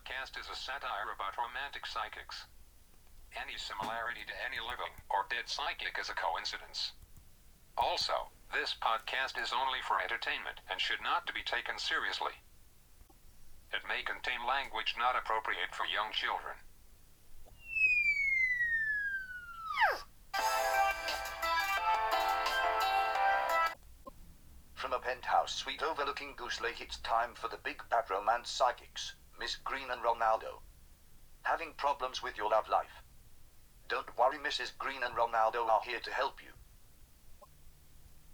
podcast is a satire about romantic psychics. Any similarity to any living or dead psychic is a coincidence. Also, this podcast is only for entertainment and should not be taken seriously. It may contain language not appropriate for young children. From a penthouse suite overlooking Goose Lake, it's time for the big bad romance psychics, Miss Green and Ronaldo. Having problems with your love life? Don't worry, Mrs. Green and Ronaldo are here to help you.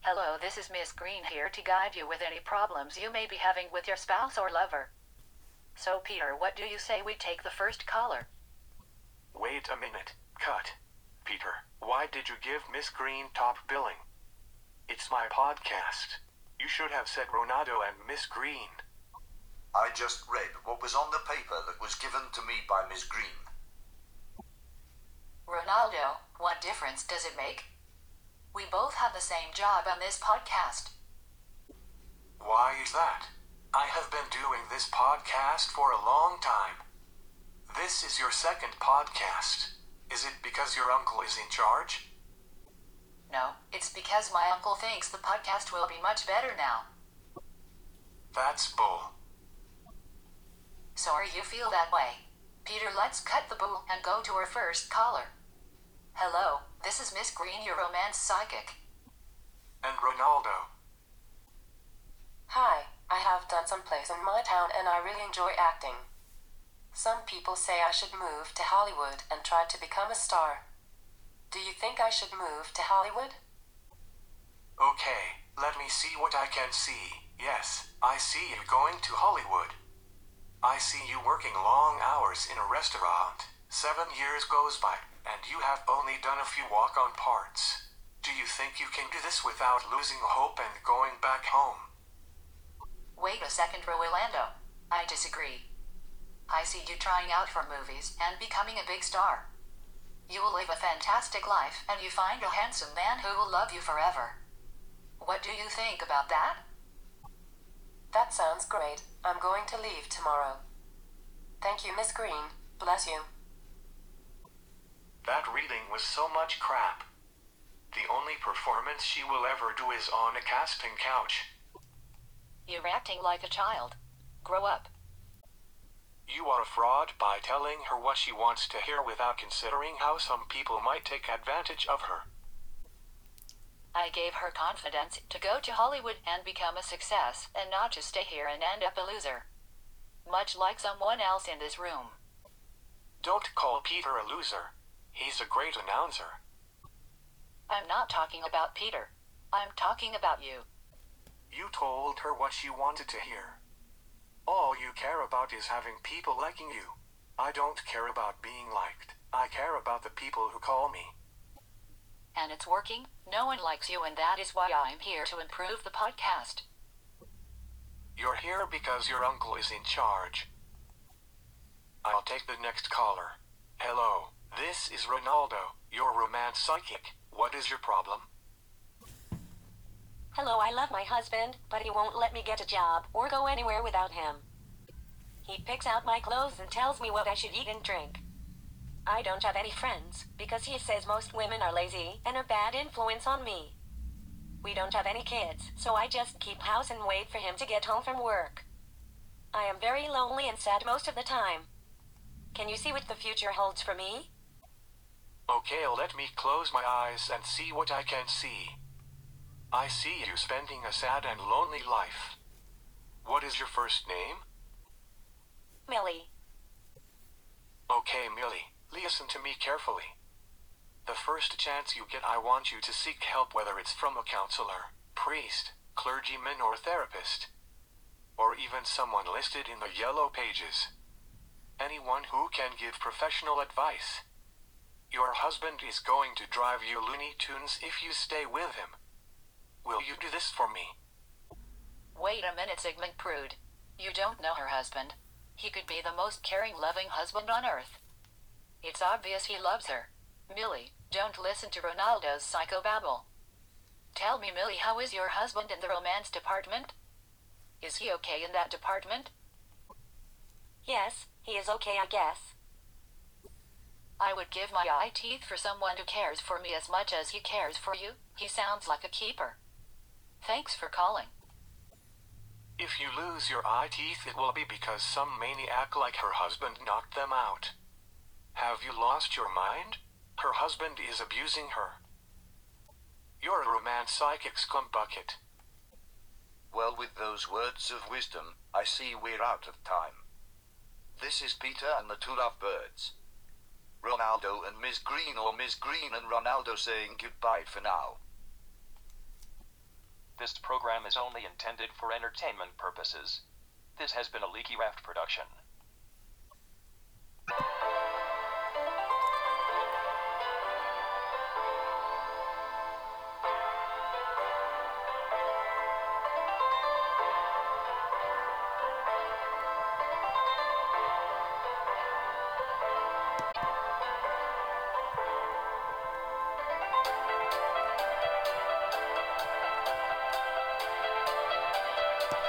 Hello, this is Miss Green here to guide you with any problems you may be having with your spouse or lover. So, Peter, what do you say we take the first caller? Wait a minute. Cut. Peter, why did you give Miss Green top billing? It's my podcast. You should have said Ronaldo and Miss Green. I just read what was on the paper that was given to me by Miss Green. Ronaldo, what difference does it make? We both have the same job on this podcast. Why is that? I have been doing this podcast for a long time. This is your second podcast. Is it because your uncle is in charge? No, it's because my uncle thinks the podcast will be much better now. That's bull. Sorry you feel that way. Peter, let's cut the bull and go to our first caller. Hello, this is Miss Green, your romance psychic. And Ronaldo. Hi, I have done some plays in my town and I really enjoy acting. Some people say I should move to Hollywood and try to become a star. Do you think I should move to Hollywood? Okay, let me see what I can see. Yes, I see you going to Hollywood. I see you working long hours in a restaurant. Seven years goes by, and you have only done a few walk on parts. Do you think you can do this without losing hope and going back home? Wait a second, Rolando. I disagree. I see you trying out for movies and becoming a big star. You will live a fantastic life and you find a handsome man who will love you forever. What do you think about that? That sounds great. I'm going to leave tomorrow. Thank you, Miss Green. Bless you. That reading was so much crap. The only performance she will ever do is on a casting couch. You're acting like a child. Grow up. You are a fraud by telling her what she wants to hear without considering how some people might take advantage of her. I gave her confidence to go to Hollywood and become a success and not to stay here and end up a loser. Much like someone else in this room. Don't call Peter a loser. He's a great announcer. I'm not talking about Peter. I'm talking about you. You told her what she wanted to hear. All you care about is having people liking you. I don't care about being liked. I care about the people who call me. And it's working. No one likes you, and that is why I'm here to improve the podcast. You're here because your uncle is in charge. I'll take the next caller. Hello, this is Ronaldo, your romance psychic. What is your problem? Hello, I love my husband, but he won't let me get a job or go anywhere without him. He picks out my clothes and tells me what I should eat and drink. I don't have any friends because he says most women are lazy and a bad influence on me. We don't have any kids, so I just keep house and wait for him to get home from work. I am very lonely and sad most of the time. Can you see what the future holds for me? Okay, let me close my eyes and see what I can see. I see you spending a sad and lonely life. What is your first name? Millie. Okay, Millie, listen to me carefully. The first chance you get, I want you to seek help, whether it's from a counselor, priest, clergyman, or therapist, or even someone listed in the yellow pages. Anyone who can give professional advice. Your husband is going to drive you Looney Tunes if you stay with him. Will you do this for me? Wait a minute, Sigmund Prude. You don't know her husband. He could be the most caring, loving husband on earth. It's obvious he loves her. Millie, don't listen to Ronaldo's psychobabble. Tell me, Millie, how is your husband in the romance department? Is he okay in that department? Yes, he is okay, I guess. I would give my eye teeth for someone who cares for me as much as he cares for you. He sounds like a keeper. Thanks for calling. If you lose your eye teeth, it will be because some maniac like her husband knocked them out. Have you lost your mind? Her husband is abusing her. You're a romance psychic scumbucket. Well, with those words of wisdom, I see we're out of time. This is Peter and the two lovebirds. Ronaldo and Miss Green, or Miss Green and Ronaldo saying goodbye for now. This program is only intended for entertainment purposes. This has been a Leaky Raft production.